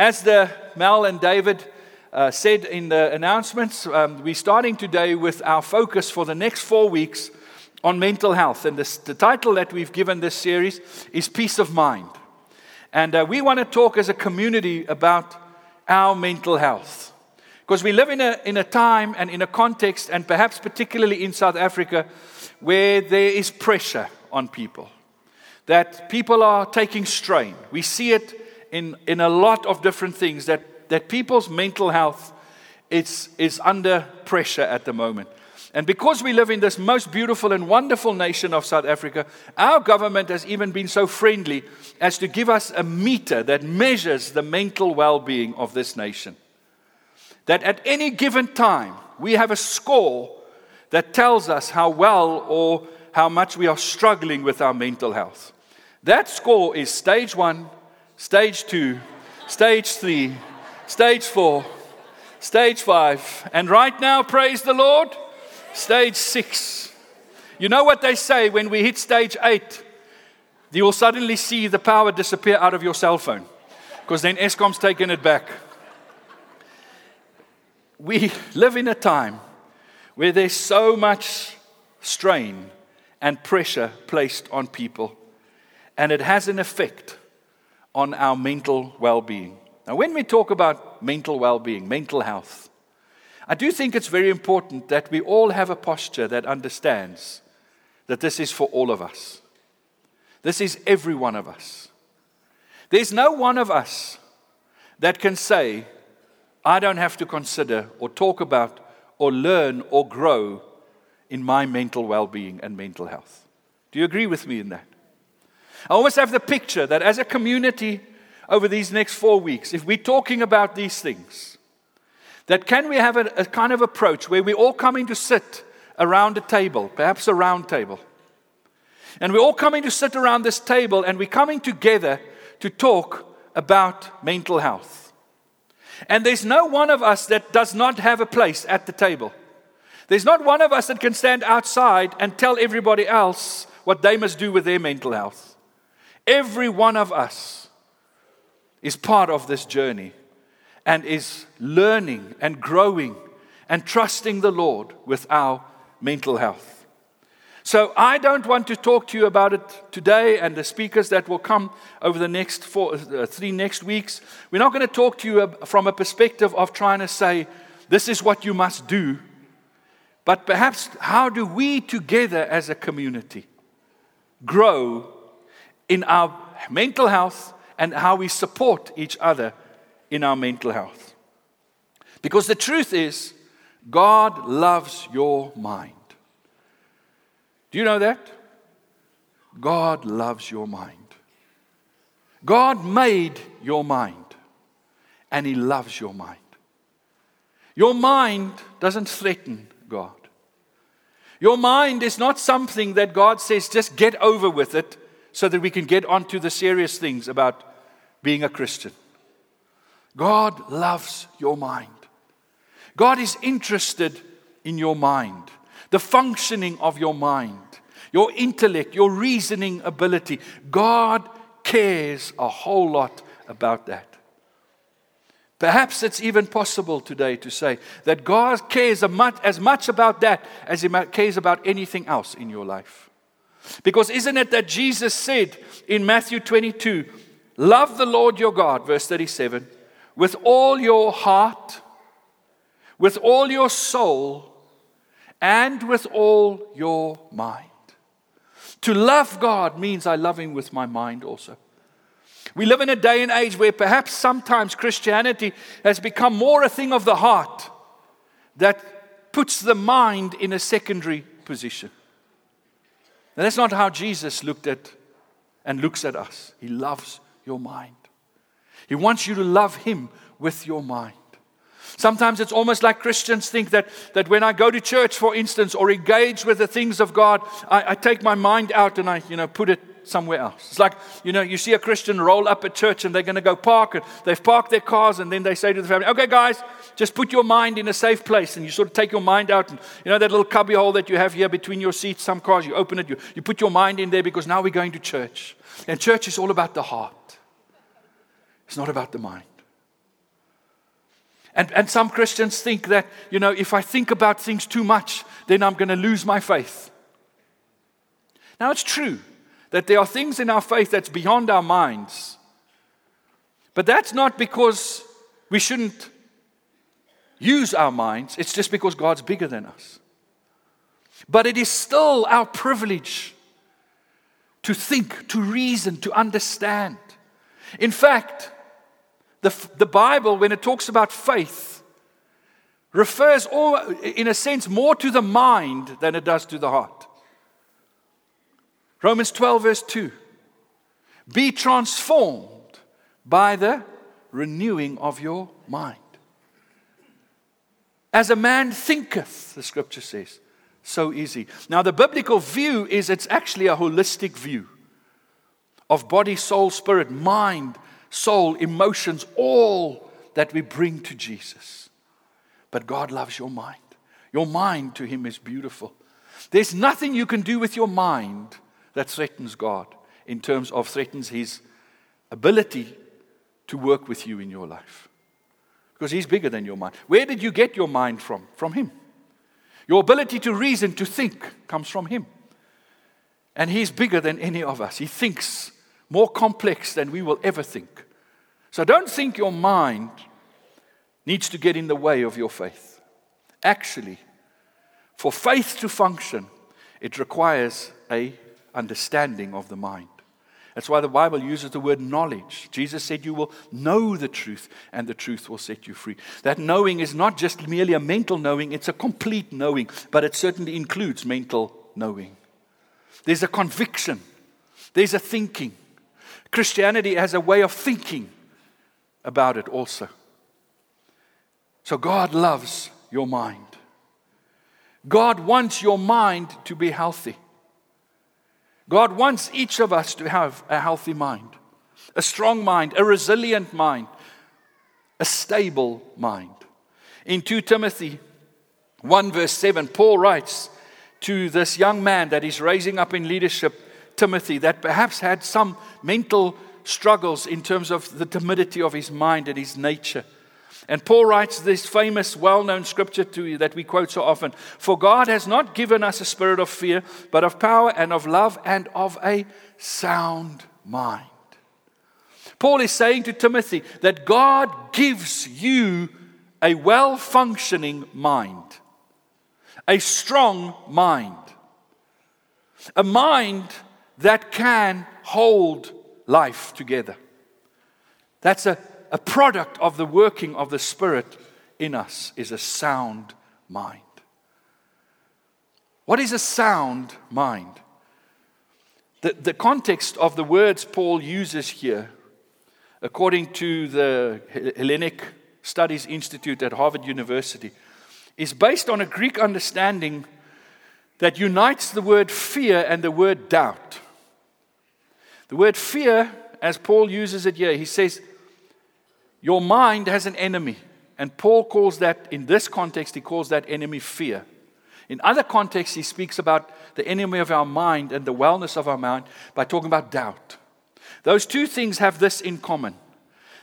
As the Mel and David uh, said in the announcements, um, we're starting today with our focus for the next four weeks on mental health. And this, the title that we've given this series is Peace of Mind. And uh, we want to talk as a community about our mental health. Because we live in a, in a time and in a context, and perhaps particularly in South Africa, where there is pressure on people. That people are taking strain. We see it in, in a lot of different things, that, that people's mental health is, is under pressure at the moment. And because we live in this most beautiful and wonderful nation of South Africa, our government has even been so friendly as to give us a meter that measures the mental well being of this nation. That at any given time, we have a score that tells us how well or how much we are struggling with our mental health. That score is stage one, stage two, stage three, stage four, stage five, and right now, praise the Lord. Stage six. You know what they say when we hit stage eight? You will suddenly see the power disappear out of your cell phone because then Eskom's taken it back. We live in a time where there's so much strain and pressure placed on people, and it has an effect on our mental well being. Now, when we talk about mental well being, mental health, I do think it's very important that we all have a posture that understands that this is for all of us. This is every one of us. There's no one of us that can say, I don't have to consider or talk about or learn or grow in my mental well being and mental health. Do you agree with me in that? I almost have the picture that as a community over these next four weeks, if we're talking about these things, that can we have a, a kind of approach where we're all coming to sit around a table, perhaps a round table. And we're all coming to sit around this table and we're coming together to talk about mental health. And there's no one of us that does not have a place at the table. There's not one of us that can stand outside and tell everybody else what they must do with their mental health. Every one of us is part of this journey and is learning and growing and trusting the Lord with our mental health. So, I don't want to talk to you about it today and the speakers that will come over the next four, uh, three next weeks. We're not going to talk to you from a perspective of trying to say, this is what you must do. But perhaps, how do we together as a community grow in our mental health and how we support each other in our mental health. Because the truth is, God loves your mind. Do you know that? God loves your mind. God made your mind, and He loves your mind. Your mind doesn't threaten God. Your mind is not something that God says, just get over with it so that we can get on to the serious things about being a Christian. God loves your mind. God is interested in your mind, the functioning of your mind, your intellect, your reasoning ability. God cares a whole lot about that. Perhaps it's even possible today to say that God cares as much about that as He cares about anything else in your life. Because isn't it that Jesus said in Matthew 22, Love the Lord your God, verse 37 with all your heart, with all your soul, and with all your mind. To love God means I love Him with my mind also. We live in a day and age where perhaps sometimes Christianity has become more a thing of the heart that puts the mind in a secondary position. And that's not how Jesus looked at and looks at us. He loves your mind. He wants you to love Him with your mind. Sometimes it's almost like Christians think that, that when I go to church, for instance, or engage with the things of God, I, I take my mind out and I, you know, put it somewhere else. It's like, you know, you see a Christian roll up at church and they're going to go park and they've parked their cars and then they say to the family, okay, guys, just put your mind in a safe place. And you sort of take your mind out and, you know, that little cubby hole that you have here between your seats, some cars, you open it, you, you put your mind in there because now we're going to church. And church is all about the heart. It's not about the mind. And, and some Christians think that, you know, if I think about things too much, then I'm going to lose my faith. Now, it's true that there are things in our faith that's beyond our minds. But that's not because we shouldn't use our minds, it's just because God's bigger than us. But it is still our privilege to think, to reason, to understand. In fact, the, the Bible, when it talks about faith, refers, all, in a sense, more to the mind than it does to the heart. Romans 12, verse 2 Be transformed by the renewing of your mind. As a man thinketh, the scripture says, so easy. Now, the biblical view is it's actually a holistic view of body, soul, spirit, mind, soul, emotions, all that we bring to Jesus. But God loves your mind. Your mind to Him is beautiful. There's nothing you can do with your mind that threatens God in terms of threatens His ability to work with you in your life. Because He's bigger than your mind. Where did you get your mind from? From Him. Your ability to reason, to think, comes from Him. And He's bigger than any of us. He thinks more complex than we will ever think. So don't think your mind needs to get in the way of your faith. Actually, for faith to function, it requires a understanding of the mind. That's why the Bible uses the word knowledge. Jesus said, You will know the truth, and the truth will set you free. That knowing is not just merely a mental knowing, it's a complete knowing, but it certainly includes mental knowing. There's a conviction, there's a thinking. Christianity has a way of thinking about it also. So God loves your mind. God wants your mind to be healthy. God wants each of us to have a healthy mind, a strong mind, a resilient mind, a stable mind. In 2 Timothy 1, verse 7, Paul writes to this young man that he's raising up in leadership Timothy that perhaps had some mental struggles in terms of the timidity of his mind and his nature. And Paul writes this famous, well known scripture to you that we quote so often For God has not given us a spirit of fear, but of power and of love and of a sound mind. Paul is saying to Timothy that God gives you a well functioning mind, a strong mind, a mind that can hold life together. That's a, a product of the working of the Spirit in us, is a sound mind. What is a sound mind? The, the context of the words Paul uses here, according to the Hellenic Studies Institute at Harvard University, is based on a Greek understanding that unites the word fear and the word doubt. The word fear, as Paul uses it here, he says, Your mind has an enemy. And Paul calls that, in this context, he calls that enemy fear. In other contexts, he speaks about the enemy of our mind and the wellness of our mind by talking about doubt. Those two things have this in common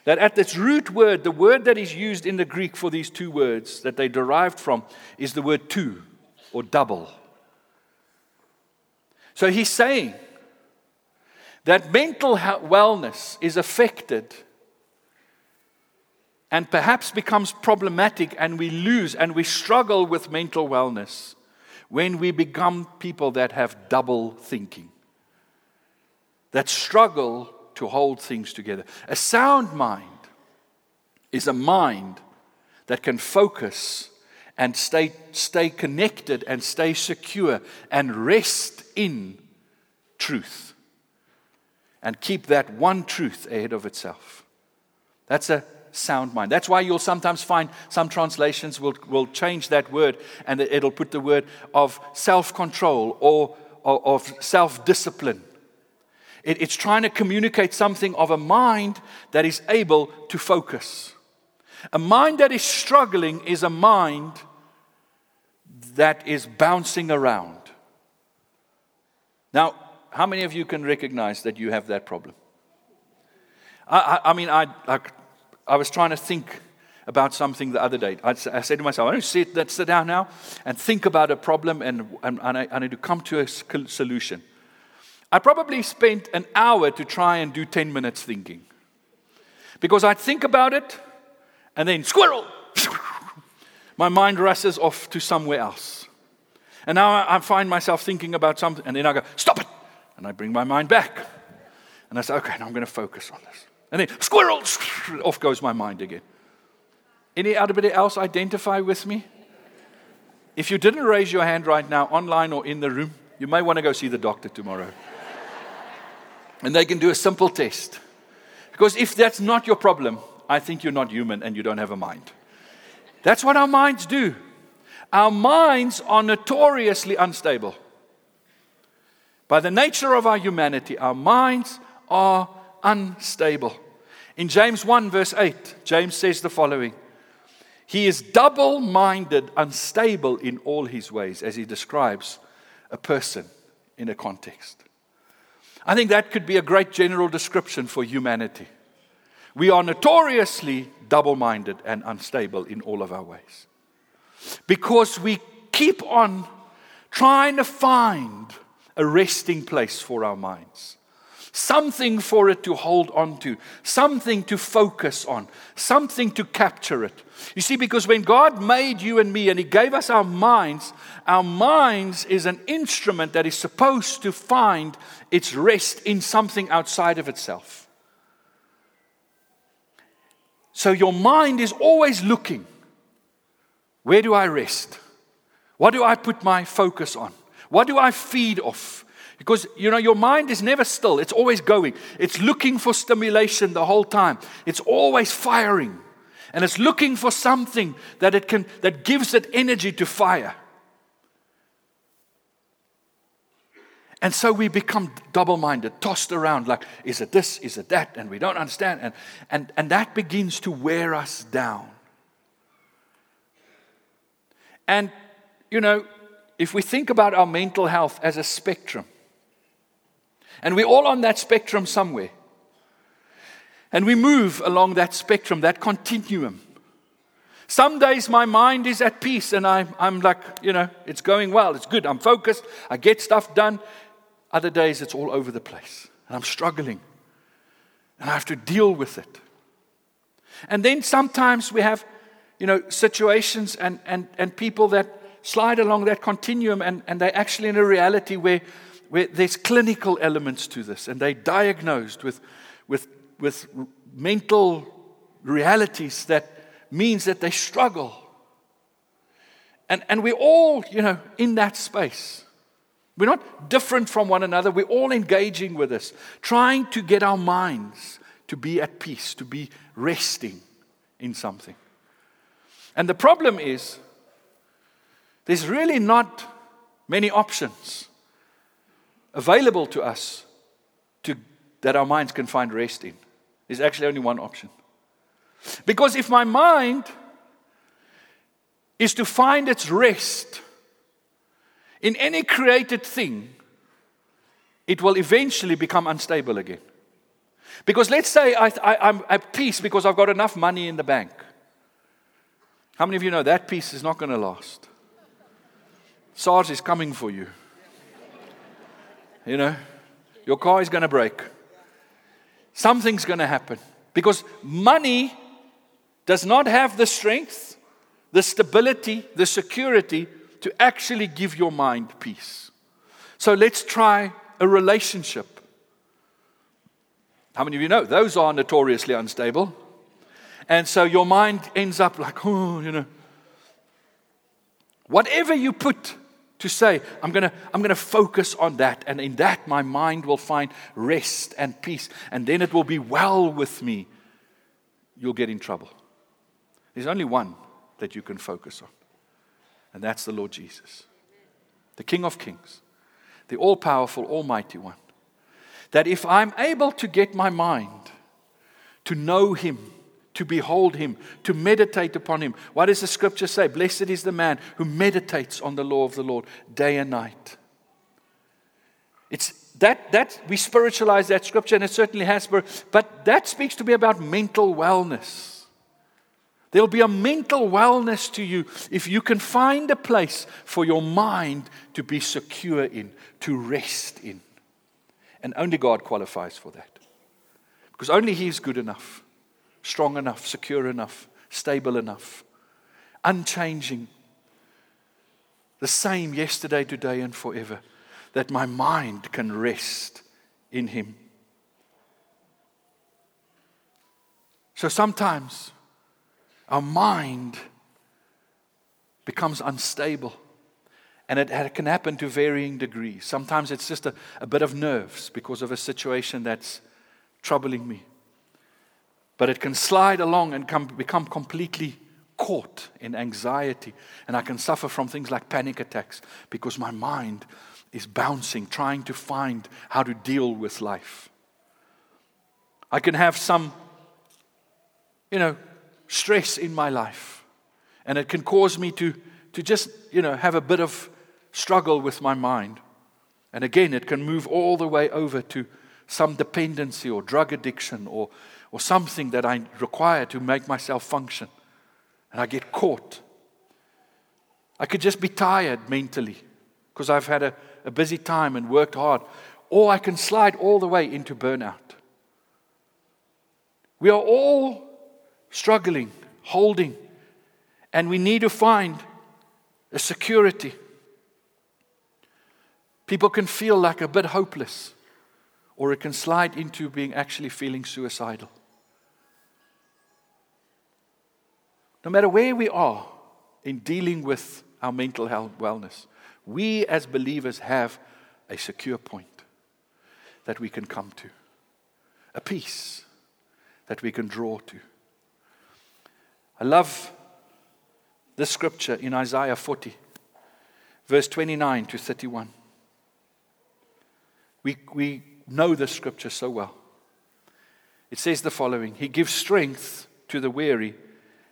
that at its root word, the word that is used in the Greek for these two words that they derived from is the word two or double. So he's saying that mental wellness is affected and perhaps becomes problematic, and we lose and we struggle with mental wellness when we become people that have double thinking, that struggle to hold things together. A sound mind is a mind that can focus and stay, stay connected and stay secure and rest in truth and keep that one truth ahead of itself. That's a sound mind. That's why you'll sometimes find some translations will, will change that word and it'll put the word of self control or, or, of self discipline. It, it's trying to communicate something of a mind that is able to focus. A mind that is struggling is a mind that is bouncing around. Now, how many of you can recognize that you have that problem? I, I, I mean, I, I, I was trying to think about something the other day. I, said to myself, I don't sit, let's sit down now and think about a problem and, and, and, I, I need to come to a solution. I probably spent an hour to try and do 10 minutes thinking. Because I'd think about it and then squirrel! My mind rushes off to somewhere else. And now I find myself thinking about something, and then I go, stop it! And I bring my mind back. And I say, okay, now I'm going to focus on this. And then, squirrel! Off goes my mind again. Any anybody else identify with me? If you didn't raise your hand right now, online or in the room, you may want to go see the doctor tomorrow. and they can do a simple test. Because if that's not your problem, I think you're not human and you don't have a mind. That's what our minds do. Our minds are notoriously unstable. By the nature of our humanity, our minds are unstable. In James 1, verse 8, James says the following He is double minded, unstable in all his ways, as he describes a person in a context. I think that could be a great general description for humanity. We are notoriously double minded and unstable in all of our ways because we keep on trying to find a resting place for our minds. Something for it to hold on to, something to focus on, something to capture it. You see, because when God made you and me and He gave us our minds, our minds is an instrument that is supposed to find its rest in something outside of itself. So your mind is always looking where do I rest? What do I put my focus on? What do I feed off? Because you know your mind is never still. It's always going. It's looking for stimulation the whole time. It's always firing. And it's looking for something that it can that gives it energy to fire. And so we become double minded, tossed around like, is it this, is it that? And we don't understand. And, and, and that begins to wear us down. And, you know, if we think about our mental health as a spectrum, and we're all on that spectrum somewhere, and we move along that spectrum, that continuum. Some days my mind is at peace and I, I'm like, you know, it's going well, it's good, I'm focused, I get stuff done. Other days it's all over the place and I'm struggling and I have to deal with it. And then sometimes we have, you know, situations and, and, and people that slide along that continuum and, and they're actually in a reality where, where there's clinical elements to this and they're diagnosed with, with, with mental realities that means that they struggle. And, and we're all, you know, in that space. We're not different from one another. We're all engaging with this, trying to get our minds to be at peace, to be resting in something. And the problem is, there's really not many options available to us to, that our minds can find rest in. There's actually only one option. Because if my mind is to find its rest in any created thing, it will eventually become unstable again. Because let's say I, am at peace because I've got enough money in the bank. How many of you know that peace is not going to last? SARS is coming for you. You know, your car is going to break. Something's going to happen. Because money does not have the strength, the stability, the security to actually give your mind peace. So let's try a relationship. How many of you know those are notoriously unstable? And so your mind ends up like, oh, you know. Whatever you put to say, I'm going to I'm going to focus on that, and in that my mind will find rest and peace, and then it will be well with me, you'll get in trouble. There's only one that you can focus on. And that's the Lord Jesus, the King of Kings, the all powerful, almighty one. That if I'm able to get my mind to know Him, to behold Him, to meditate upon Him, what does the scripture say? Blessed is the man who meditates on the law of the Lord day and night. It's that, that we spiritualize that scripture, and it certainly has, but that speaks to me about mental wellness. There'll be a mental wellness to you if you can find a place for your mind to be secure in, to rest in. And only God qualifies for that. Because only He is good enough, strong enough, secure enough, stable enough, unchanging, the same yesterday, today, and forever, that my mind can rest in Him. So sometimes our mind becomes unstable. And it can happen to varying degrees. Sometimes it's just a, a bit of nerves because of a situation that's troubling me. But it can slide along and come, become completely caught in anxiety. And I can suffer from things like panic attacks because my mind is bouncing, trying to find how to deal with life. I can have some, you know, stress in my life. And it can cause me to, to just, you know, have a bit of struggle with my mind. And again, it can move all the way over to some dependency or drug addiction or, or something that I require to make myself function. And I get caught. I could just be tired mentally because I've had a, a busy time and worked hard. Or I can slide all the way into burnout. We are all struggling, holding, and we need to find a security. People can feel like a bit hopeless, or it can slide into being actually feeling suicidal. No matter where we are in dealing with our mental health wellness, we as believers have a secure point that we can come to, a peace that we can draw to. I love this scripture in Isaiah 40, verse 29 to 31. We, we know this scripture so well. It says the following He gives strength to the weary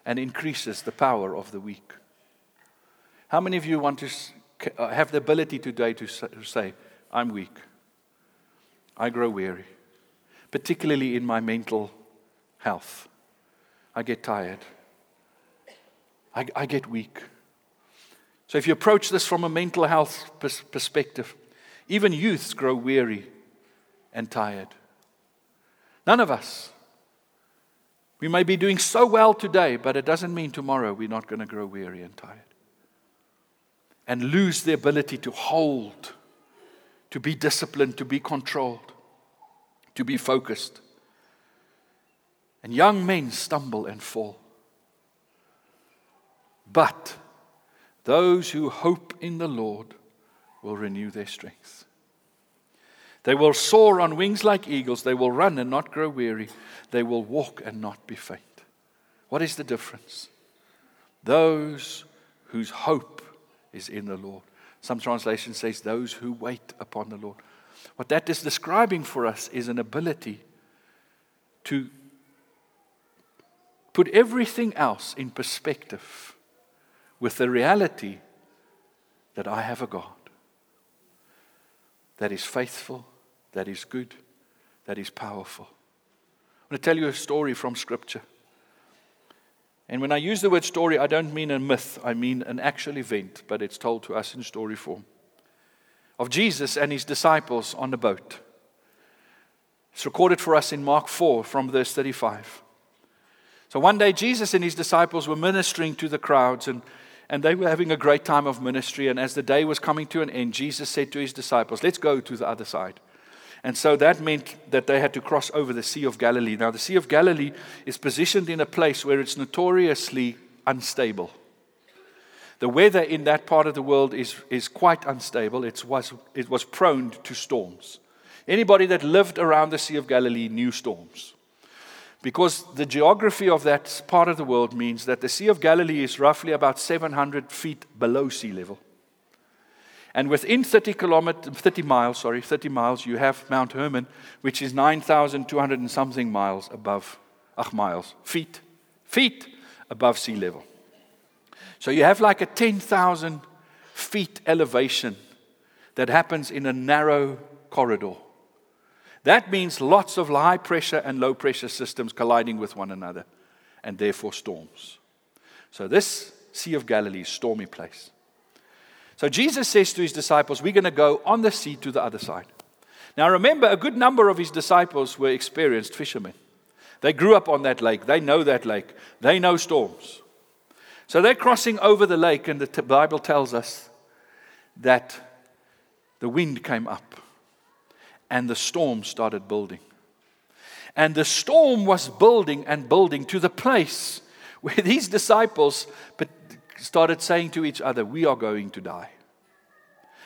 and increases the power of the weak. How many of you want to uh, have the ability today to say, I'm weak? I grow weary, particularly in my mental health. I get tired. I, I get weak. So, if you approach this from a mental health pers- perspective, even youths grow weary and tired. None of us. We may be doing so well today, but it doesn't mean tomorrow we're not going to grow weary and tired and lose the ability to hold, to be disciplined, to be controlled, to be focused. And young men stumble and fall. But those who hope in the Lord will renew their strength. They will soar on wings like eagles. They will run and not grow weary. They will walk and not be faint. What is the difference? Those whose hope is in the Lord. Some translation says those who wait upon the Lord. What that is describing for us is an ability to put everything else in perspective with the reality that I have a God that is faithful, that is good, that is powerful. I'm going to tell you a story from Scripture. And when I use the word story, I don't mean a myth, I mean an actual event, but it's told to us in story form. Of Jesus and his disciples on the boat. It's recorded for us in Mark 4 from verse 35. So one day, Jesus and his disciples were ministering to the crowds, and and they were having a great time of ministry. And as the day was coming to an end, Jesus said to his disciples, Let's go to the other side. And so that meant that they had to cross over the Sea of Galilee. Now, the Sea of Galilee is positioned in a place where it's notoriously unstable. The weather in that part of the world is, is quite unstable. It was, it was prone to storms. Anybody that lived around the Sea of Galilee knew storms. Because the geography of that part of the world means that the Sea of Galilee is roughly about 700 feet below sea level. And within 30, kilometer, 30 miles, sorry, 30 miles, you have Mount Hermon, which is 9,200 and something miles above, ach, miles, feet, feet above sea level. So you have like a 10,000 feet elevation that happens in a narrow corridor. That means lots of high pressure and low pressure systems colliding with one another, and therefore storms. So, this Sea of Galilee, stormy place. So, Jesus says to his disciples, We're going to go on the sea to the other side. Now, remember, a good number of his disciples were experienced fishermen. They grew up on that lake, they know that lake, they know storms. So, they're crossing over the lake, and the Bible tells us that the wind came up and the storm started building. And the storm was building and building to the place where these disciples started saying to each other, We are going to die.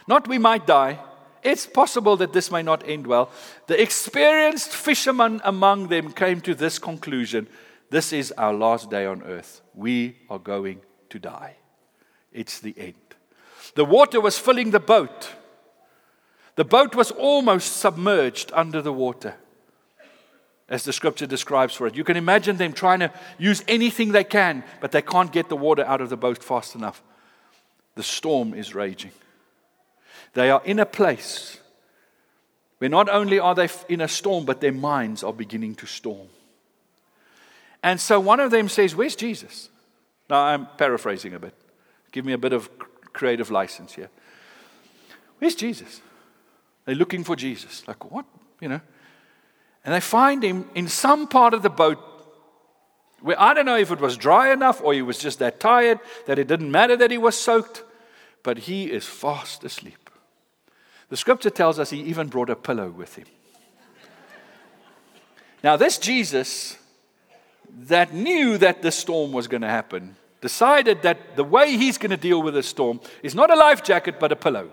Not we might die. It's possible that this may not end well. The experienced fishermen among them came to this conclusion this is our last day on earth. We are going to die. It's the end. The water was filling the boat. The boat was almost submerged under the water, as the scripture describes for it. You can imagine them trying to use anything they can, but they can't get the water out of the boat fast enough. The storm is raging. They are in a place where not only are they in a storm, but their minds are beginning to storm. And so one of them says, Where's Jesus? Now I'm paraphrasing a bit. Give me a bit of creative license here. Where's Jesus? They're looking for Jesus. Like, what? You know? And they find him in some part of the boat where I don't know if it was dry enough or he was just that tired that it didn't matter that he was soaked, but he is fast asleep. The scripture tells us he even brought a pillow with him. now, this Jesus that knew that the storm was going to happen decided that the way he's going to deal with the storm is not a life jacket but a pillow.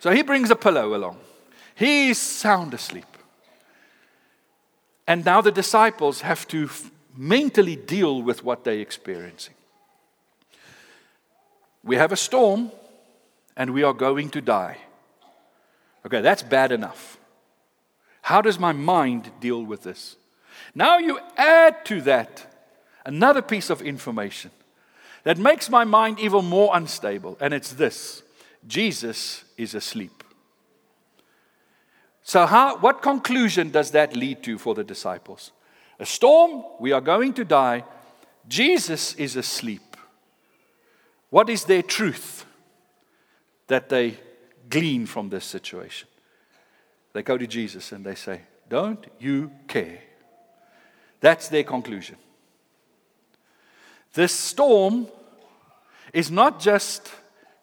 So he brings a pillow along. He's sound asleep. And now the disciples have to mentally deal with what they're experiencing. We have a storm and we are going to die. Okay, that's bad enough. How does my mind deal with this? Now you add to that another piece of information that makes my mind even more unstable, and it's this Jesus is asleep. So, how, what conclusion does that lead to for the disciples? A storm, we are going to die. Jesus is asleep. What is their truth that they glean from this situation? They go to Jesus and they say, Don't you care? That's their conclusion. This storm is not just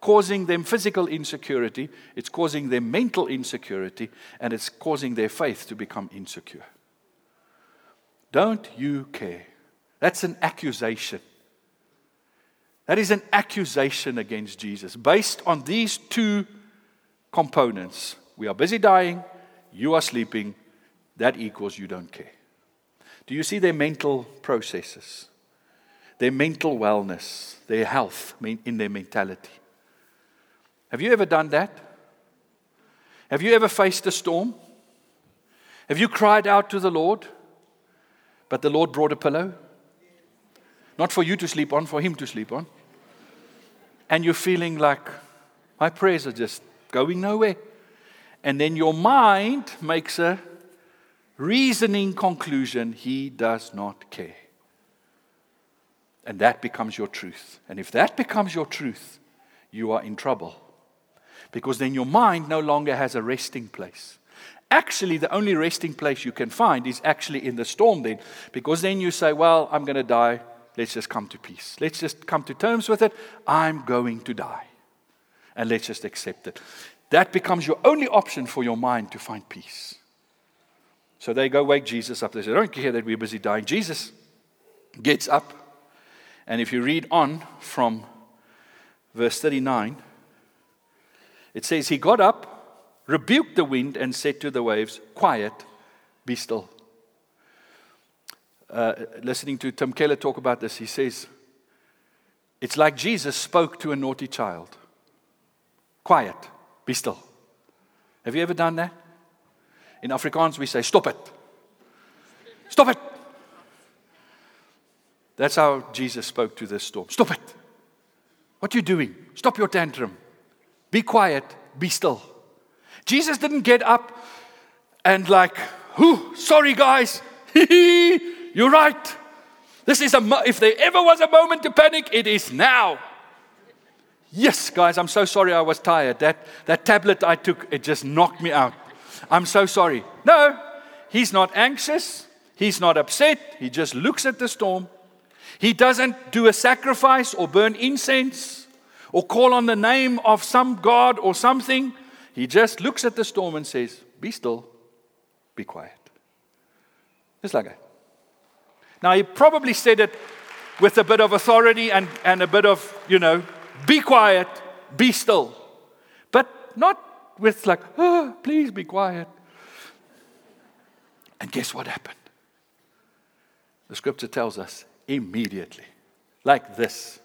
causing them physical insecurity, it's causing them mental insecurity, and it's causing their faith to become insecure. Don't you care? That's an accusation. That is an accusation against Jesus based on these two components. We are busy dying, you are sleeping, that equals you don't care. Do you see their mental processes, their mental wellness, their health in their mentality? Have you ever done that? Have you ever faced a storm? Have you cried out to the Lord, but the Lord brought a pillow? Not for you to sleep on, for Him to sleep on. And you're feeling like my prayers are just going nowhere. And then your mind makes a reasoning conclusion He does not care. And that becomes your truth. And if that becomes your truth, you are in trouble because then your mind no longer has a resting place. Actually, the only resting place you can find is actually in the storm, then, because then you say, Well, I'm going to die. Let's just come to peace. Let's just come to terms with it. I'm going to die. And let's just accept it. That becomes your only option for your mind to find peace. So they go wake Jesus up. They say, I Don't care that we're busy dying. Jesus gets up. And if you read on from verse 39, it says, He got up, rebuked the wind, and said to the waves, Quiet, be still. Uh, listening to Tim Keller talk about this, he says, It's like Jesus spoke to a naughty child. Quiet, be still. Have you ever done that? In Afrikaans, we say, Stop it. Stop it. That's how Jesus spoke to this storm. Stop it. What are you doing? Stop your tantrum. Be quiet, be still. Jesus didn't get up and, like, whoo, sorry guys, you're right. This is a, mo- if there ever was a moment to panic, it is now. Yes, guys, I'm so sorry I was tired. That, that tablet I took, it just knocked me out. I'm so sorry. No, he's not anxious. He's not upset. He just looks at the storm. He doesn't do a sacrifice or burn incense or call on the name of some God or something. He just looks at the storm and says, Be still, be quiet. Just like that. Now, he probably said it with a bit of authority and, and a bit of, you know, be quiet, be still. But not with like, oh, please be quiet. And guess what happened? The scripture tells us immediately, like this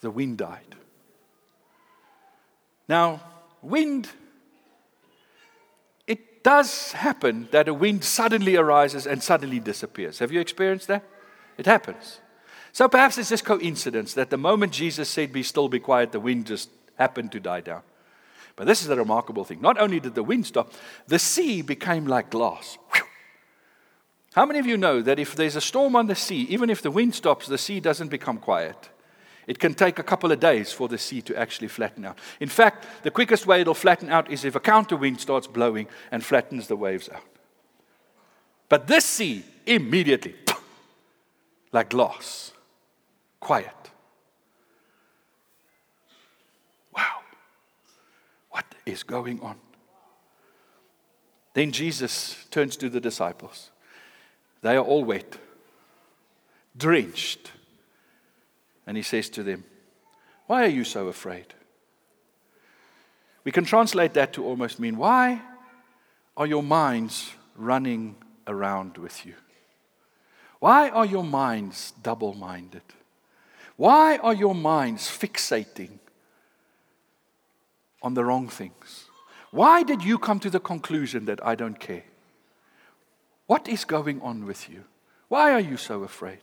the wind died. Now, wind, it does happen that a wind suddenly arises and suddenly disappears. Have you experienced that? It happens. So perhaps it's just coincidence that the moment Jesus said, Be still, be quiet, the wind just happened to die down. But this is the remarkable thing. Not only did the wind stop, the sea became like glass. How many of you know that if there's a storm on the sea, even if the wind stops, the sea doesn't become quiet? It can take a couple of days for the sea to actually flatten out. In fact, the quickest way it'll flatten out is if a counter wind starts blowing and flattens the waves out. But this sea, immediately, like glass, quiet. Wow. What is going on? Then Jesus turns to the disciples. They are all wet, drenched. And he says to them, Why are you so afraid? We can translate that to almost mean, Why are your minds running around with you? Why are your minds double minded? Why are your minds fixating on the wrong things? Why did you come to the conclusion that I don't care? What is going on with you? Why are you so afraid?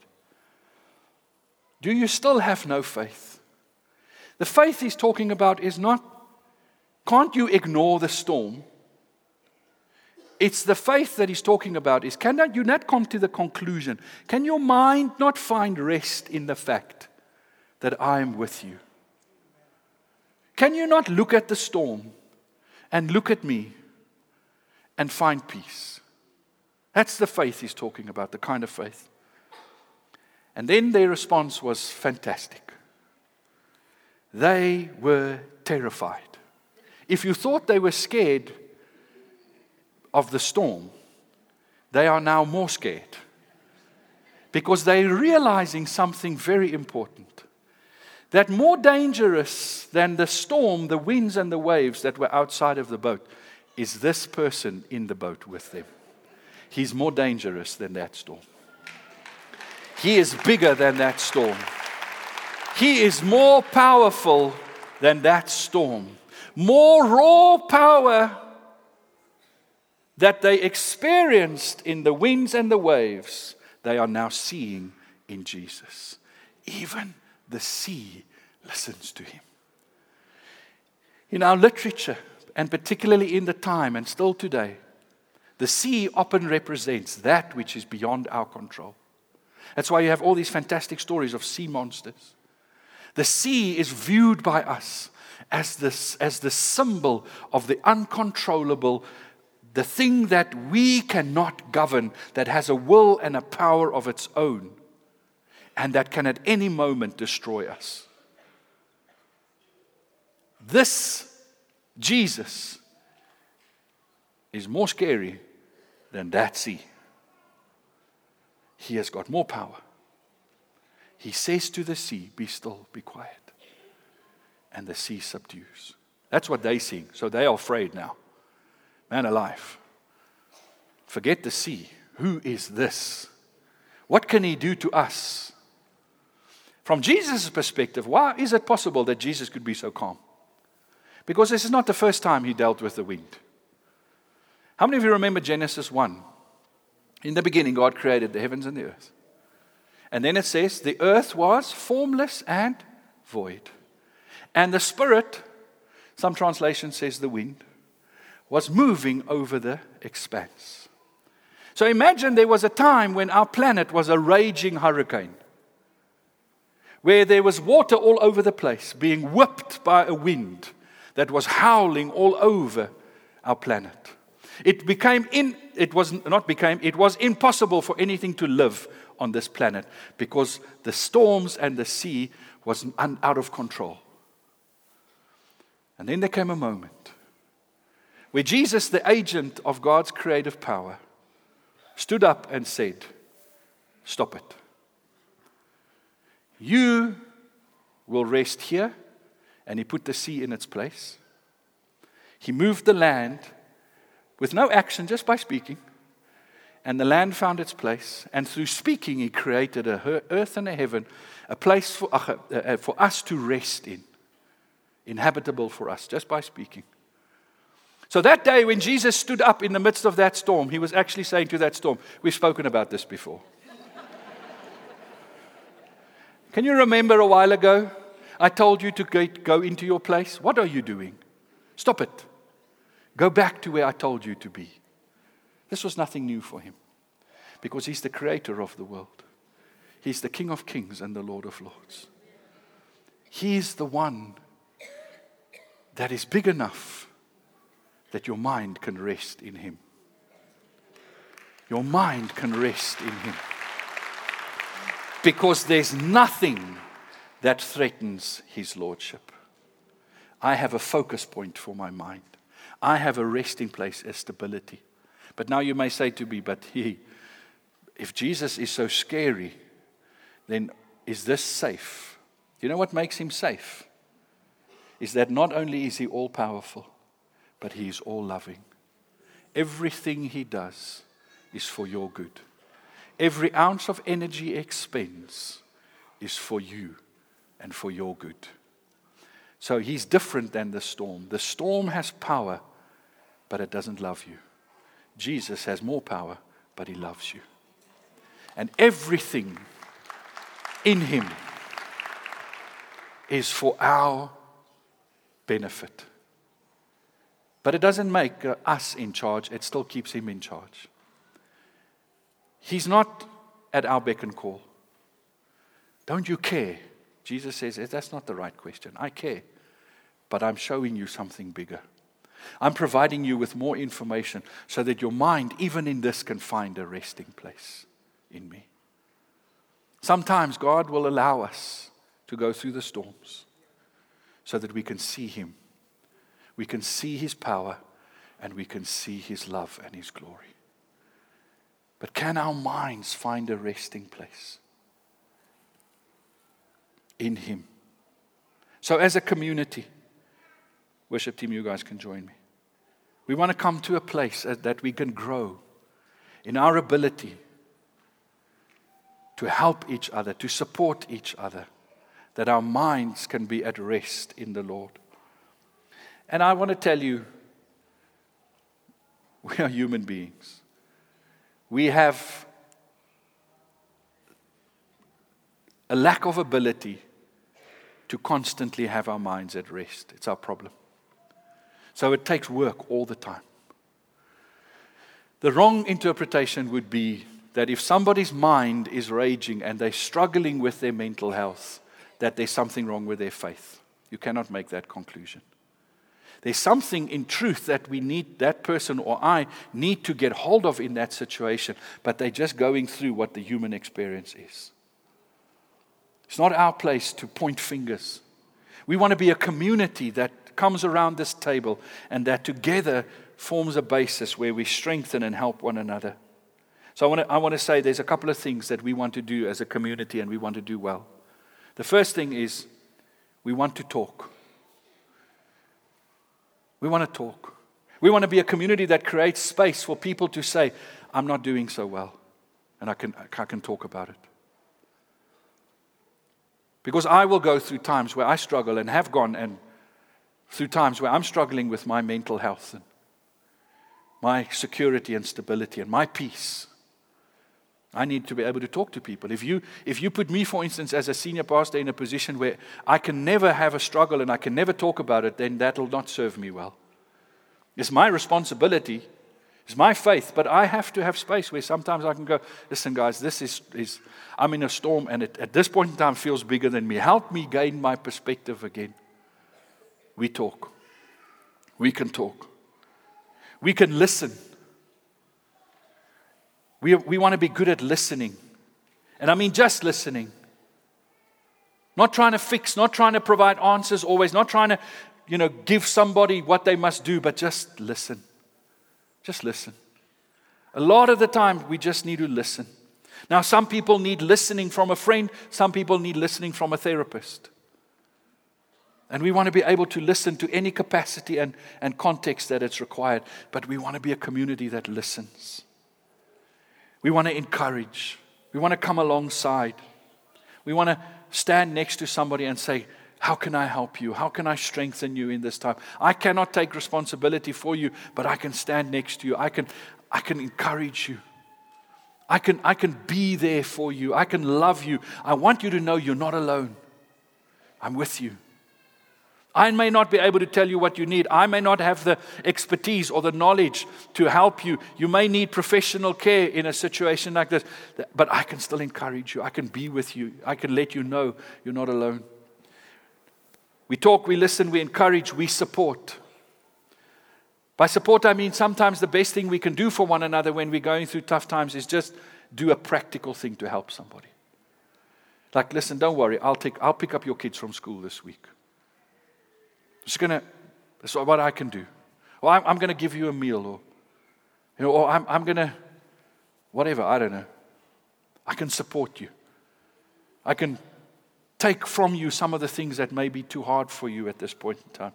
Do you still have no faith? The faith he's talking about is not, can't you ignore the storm? It's the faith that he's talking about is can you not come to the conclusion? Can your mind not find rest in the fact that I am with you? Can you not look at the storm and look at me and find peace? That's the faith he's talking about, the kind of faith. And then their response was fantastic. They were terrified. If you thought they were scared of the storm, they are now more scared because they're realizing something very important that more dangerous than the storm, the winds, and the waves that were outside of the boat is this person in the boat with them. He's more dangerous than that storm. He is bigger than that storm. He is more powerful than that storm. More raw power that they experienced in the winds and the waves, they are now seeing in Jesus. Even the sea listens to him. In our literature, and particularly in the time and still today, the sea often represents that which is beyond our control. That's why you have all these fantastic stories of sea monsters. The sea is viewed by us as, this, as the symbol of the uncontrollable, the thing that we cannot govern, that has a will and a power of its own and that can at any moment destroy us. This Jesus is more scary than that sea. He has got more power. He says to the sea, Be still, be quiet. And the sea subdues. That's what they see. So they are afraid now. Man alive. Forget the sea. Who is this? What can he do to us? From Jesus' perspective, why is it possible that Jesus could be so calm? Because this is not the first time he dealt with the wind. How many of you remember Genesis 1? In the beginning, God created the heavens and the earth. And then it says, the earth was formless and void. And the Spirit, some translation says the wind, was moving over the expanse. So imagine there was a time when our planet was a raging hurricane, where there was water all over the place, being whipped by a wind that was howling all over our planet. It became in, it was not became, it was impossible for anything to live on this planet because the storms and the sea was un, out of control. And then there came a moment where Jesus, the agent of God's creative power, stood up and said, Stop it. You will rest here. And he put the sea in its place. He moved the land with no action, just by speaking. And the land found its place. And through speaking, he created a earth and a heaven, a place for, uh, uh, for us to rest in, inhabitable for us, just by speaking. So that day when Jesus stood up in the midst of that storm, he was actually saying to that storm, We've spoken about this before. Can you remember a while ago? I told you to go into your place. What are you doing? Stop it. Go back to where I told you to be. This was nothing new for him because he's the creator of the world. He's the King of kings and the Lord of lords. He's the one that is big enough that your mind can rest in him. Your mind can rest in him. Because there's nothing that threatens his lordship. I have a focus point for my mind. I have a resting place, a stability. But now you may say to me, but he, if Jesus is so scary, then is this safe? You know what makes him safe? Is that not only is he all powerful, but he is all loving. Everything he does is for your good. Every ounce of energy expends is for you and for your good. So he's different than the storm. The storm has power, but it doesn't love you. Jesus has more power, but he loves you. And everything in him is for our benefit. But it doesn't make us in charge, it still keeps him in charge. He's not at our beck and call. Don't you care Jesus says, eh, That's not the right question. I care, but I'm showing you something bigger. I'm providing you with more information so that your mind, even in this, can find a resting place in me. Sometimes God will allow us to go through the storms so that we can see Him. We can see His power and we can see His love and His glory. But can our minds find a resting place? in Him. So, as a community, worship team, you guys can join me. We want to come to a place that we can grow in our ability to help each other, to support each other, that our minds can be at rest in the Lord. And I want to tell you, we are human beings. We have a lack of ability to constantly have our minds at rest. It's our problem. So it takes work all the time. The wrong interpretation would be that if somebody's mind is raging and they're struggling with their mental health, that there's something wrong with their faith. You cannot make that conclusion. There's something in truth that we need, that person or I need to get hold of in that situation, but they're just going through what the human experience is. It's not our place to point fingers. We want to be a community that comes around this table and that together forms a basis where we strengthen and help one another. So I want, to, I want to say there's a couple of things that we want to do as a community and we want to do well. The first thing is we want to talk. We want to talk. We want to be a community that creates space for people to say, I'm not doing so well, and I can, I can talk about it. Because I will go through times where I struggle and have gone and through times where I'm struggling with my mental health and my security and stability and my peace. I need to be able to talk to people. If you, if you put me, for instance, as a senior pastor in a position where I can never have a struggle and I can never talk about it, then that will not serve me well. It's my responsibility It's my faith, but I have to have space where sometimes I can go, listen, guys, this is, is I'm in a storm and it, at this point in time feels bigger than me. Help me gain my perspective again. We talk. We can talk. We can listen. We, we want to be good at listening. And I mean just listening. Not trying to fix, not trying to provide answers always, not trying to, you know, give somebody what they must do, but just listen. Just listen. A lot of the time, we just need to listen. Now, some people need listening from a friend, some people need listening from a therapist. And we want to be able to listen to any capacity and, and context that it's required, but we want to be a community that listens. We want to encourage, we want to come alongside, we want to stand next to somebody and say, how can I help you? How can I strengthen you in this time? I cannot take responsibility for you, but I can stand next to you. I can, I can encourage you. I can, I can be there for you. I can love you. I want you to know you're not alone. I'm with you. I may not be able to tell you what you need. I may not have the expertise or the knowledge to help you. You may need professional care in a situation like this, but I can still encourage you. I can be with you. I can let you know you're not alone. We talk, we listen, we encourage, we support. By support, I mean sometimes the best thing we can do for one another when we're going through tough times is just do a practical thing to help somebody. Like, listen, don't worry, I'll, take, I'll pick up your kids from school this week. Just gonna, that's what I can do. Or I'm, I'm gonna give you a meal, or, you know, or I'm, I'm gonna, whatever, I don't know. I can support you. I can take from you some of the things that may be too hard for you at this point in time.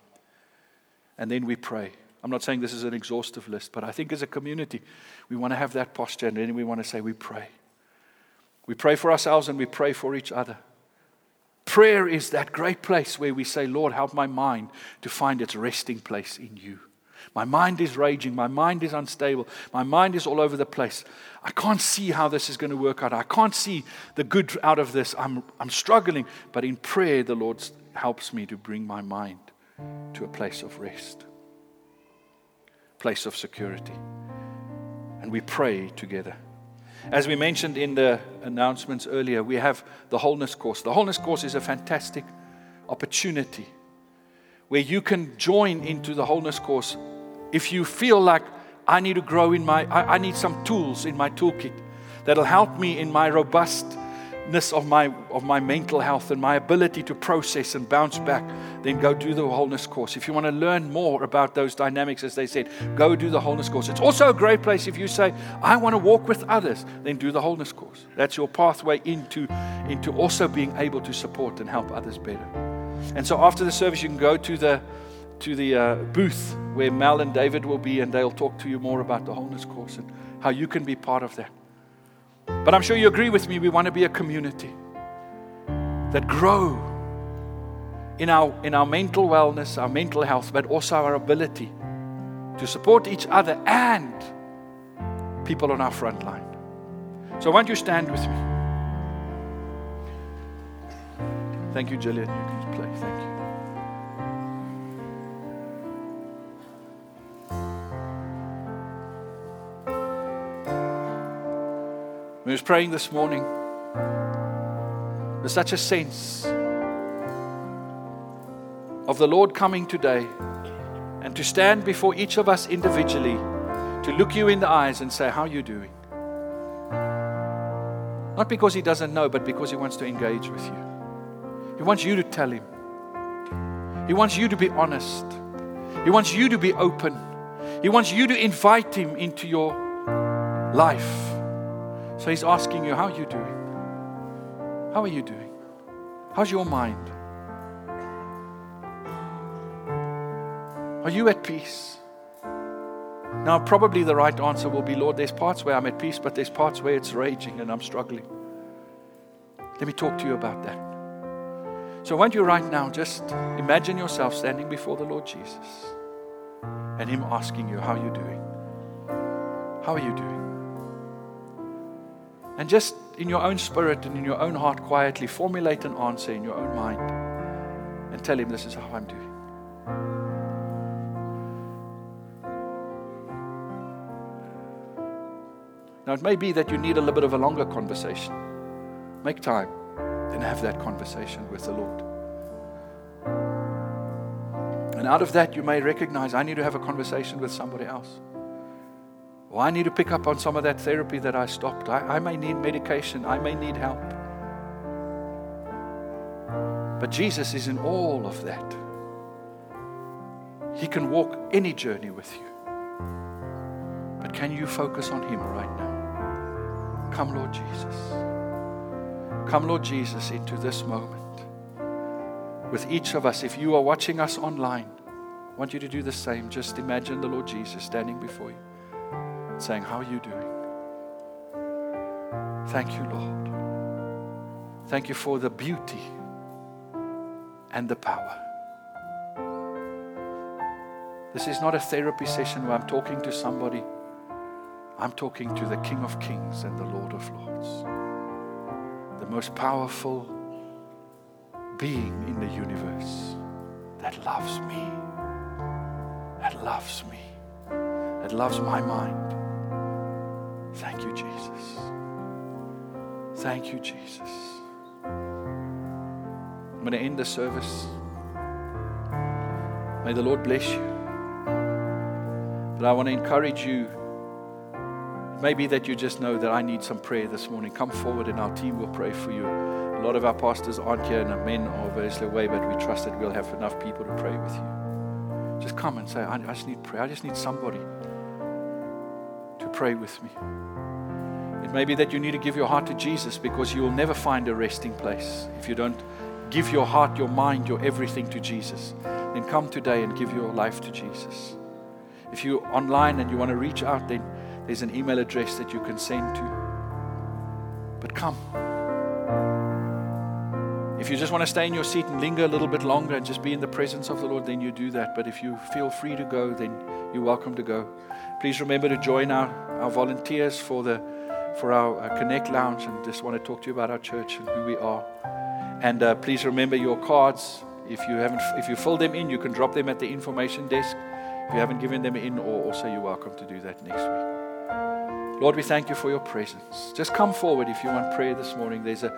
And then we pray. I'm not saying this is an exhaustive list, but I think as a community, we want to have that posture and then we want to say, we pray. We pray for ourselves and we pray for each other. Prayer is that great place where we say, Lord, help my mind to find its resting place in you. My mind is raging. My mind is unstable. My mind is all over the place. I can't see how this is going to work out. I can't see the good out of this. I'm, I'm struggling. But in prayer, the Lord helps me to bring my mind to a place of rest, place of security. And we pray together. As we mentioned in the announcements earlier, we have the Wholeness Course. The Wholeness Course is a fantastic opportunity where you can join into the Wholeness Course if you feel like I need to grow in my, I, I need some tools in my toolkit that'll help me in my robustness of my, of my mental health and my ability to process and bounce back, then go do the wholeness course. If you want to learn more about those dynamics, as they said, go do the wholeness course. It's also a great place if you say, I want to walk with others, then do the wholeness course. That's your pathway into, into also being able to support and help others better. And so after the service, you can go to the to the uh, booth where Mel and David will be, and they'll talk to you more about the wholeness course and how you can be part of that. But I'm sure you agree with me, we want to be a community that grow in our, in our mental wellness, our mental health, but also our ability to support each other and people on our front line. So, why don't you stand with me? Thank you, Jillian. I was praying this morning, there's such a sense of the Lord coming today and to stand before each of us individually to look you in the eyes and say, How are you doing? Not because He doesn't know, but because He wants to engage with you. He wants you to tell Him. He wants you to be honest. He wants you to be open. He wants you to invite Him into your life. So he's asking you, How are you doing? How are you doing? How's your mind? Are you at peace? Now, probably the right answer will be, Lord, there's parts where I'm at peace, but there's parts where it's raging and I'm struggling. Let me talk to you about that. So, won't you right now just imagine yourself standing before the Lord Jesus and Him asking you, How are you doing? How are you doing? And just in your own spirit and in your own heart, quietly formulate an answer in your own mind and tell Him, This is how I'm doing. Now, it may be that you need a little bit of a longer conversation. Make time and have that conversation with the Lord. And out of that, you may recognize I need to have a conversation with somebody else. Or I need to pick up on some of that therapy that I stopped. I, I may need medication. I may need help. But Jesus is in all of that. He can walk any journey with you. But can you focus on Him right now? Come, Lord Jesus. Come, Lord Jesus, into this moment. With each of us, if you are watching us online, I want you to do the same. Just imagine the Lord Jesus standing before you, saying, How are you doing? Thank you, Lord. Thank you for the beauty and the power. This is not a therapy session where I'm talking to somebody. I'm talking to the King of Kings and the Lord of Lords, the most powerful being in the universe that loves me, that loves me, that loves my mind. Thank you, Jesus. Thank you, Jesus. I'm going to end the service. May the Lord bless you. But I want to encourage you. Maybe that you just know that I need some prayer this morning. Come forward and our team will pray for you. A lot of our pastors aren't here and the men are obviously away, but we trust that we'll have enough people to pray with you. Just come and say, I just need prayer. I just need somebody pray with me. It may be that you need to give your heart to Jesus because you will never find a resting place if you don't give your heart, your mind, your everything to Jesus. Then come today and give your life to Jesus. If you're online and you want to reach out, then there's an email address that you can send to. But come. If you just want to stay in your seat and linger a little bit longer and just be in the presence of the Lord, then you do that. But if you feel free to go, then you're welcome to go. Please remember to join our, our volunteers for, the, for our uh, Connect Lounge and just want to talk to you about our church and who we are. And uh, please remember your cards. If you haven't, if you fill them in, you can drop them at the information desk. If you haven't given them in, or also you're welcome to do that next week. Lord, we thank you for your presence. Just come forward if you want prayer this morning. There's a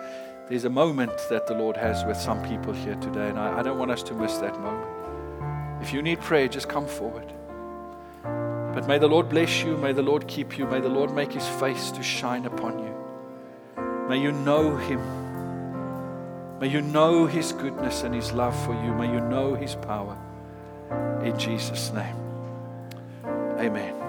there's a moment that the Lord has with some people here today, and I, I don't want us to miss that moment. If you need prayer, just come forward. But may the Lord bless you, may the Lord keep you, may the Lord make his face to shine upon you. May you know him. May you know his goodness and his love for you. May you know his power. In Jesus' name. Amen.